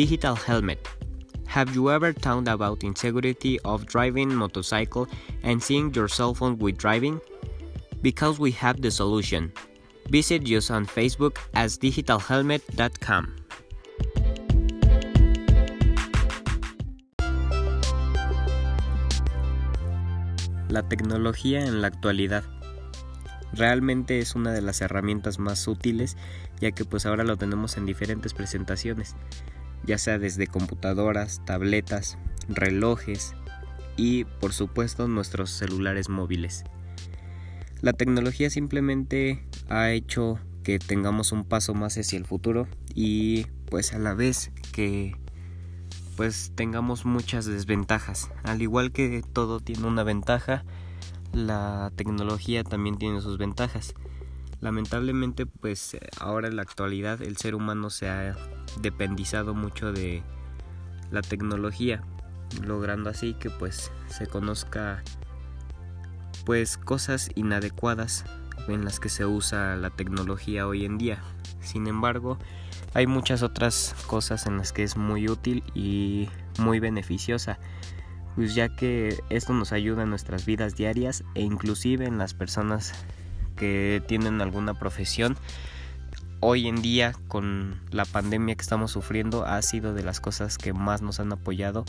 Digital helmet. Have you ever thought about insecurity of driving motorcycle and seeing your cell phone with driving? Because we have the solution. Visit us on Facebook as digitalhelmet.com. La tecnología en la actualidad realmente es una de las herramientas más útiles ya que pues ahora lo tenemos en diferentes presentaciones ya sea desde computadoras, tabletas, relojes y por supuesto nuestros celulares móviles. La tecnología simplemente ha hecho que tengamos un paso más hacia el futuro y pues a la vez que pues tengamos muchas desventajas. Al igual que todo tiene una ventaja, la tecnología también tiene sus ventajas. Lamentablemente pues ahora en la actualidad el ser humano se ha dependizado mucho de la tecnología, logrando así que pues se conozca pues cosas inadecuadas en las que se usa la tecnología hoy en día. Sin embargo, hay muchas otras cosas en las que es muy útil y muy beneficiosa, pues ya que esto nos ayuda en nuestras vidas diarias e inclusive en las personas que tienen alguna profesión hoy en día con la pandemia que estamos sufriendo ha sido de las cosas que más nos han apoyado,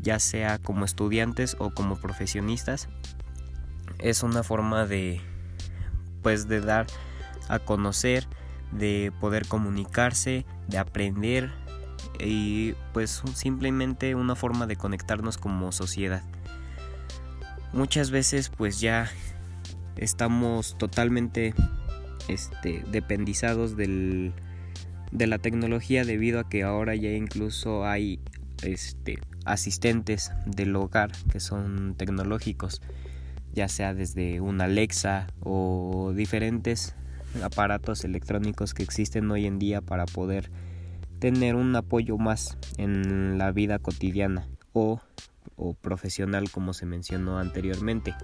ya sea como estudiantes o como profesionistas. Es una forma de pues de dar a conocer, de poder comunicarse, de aprender y pues simplemente una forma de conectarnos como sociedad. Muchas veces pues ya estamos totalmente este, dependizados del, de la tecnología debido a que ahora ya incluso hay este, asistentes del hogar que son tecnológicos, ya sea desde una Alexa o diferentes aparatos electrónicos que existen hoy en día para poder tener un apoyo más en la vida cotidiana o, o profesional como se mencionó anteriormente.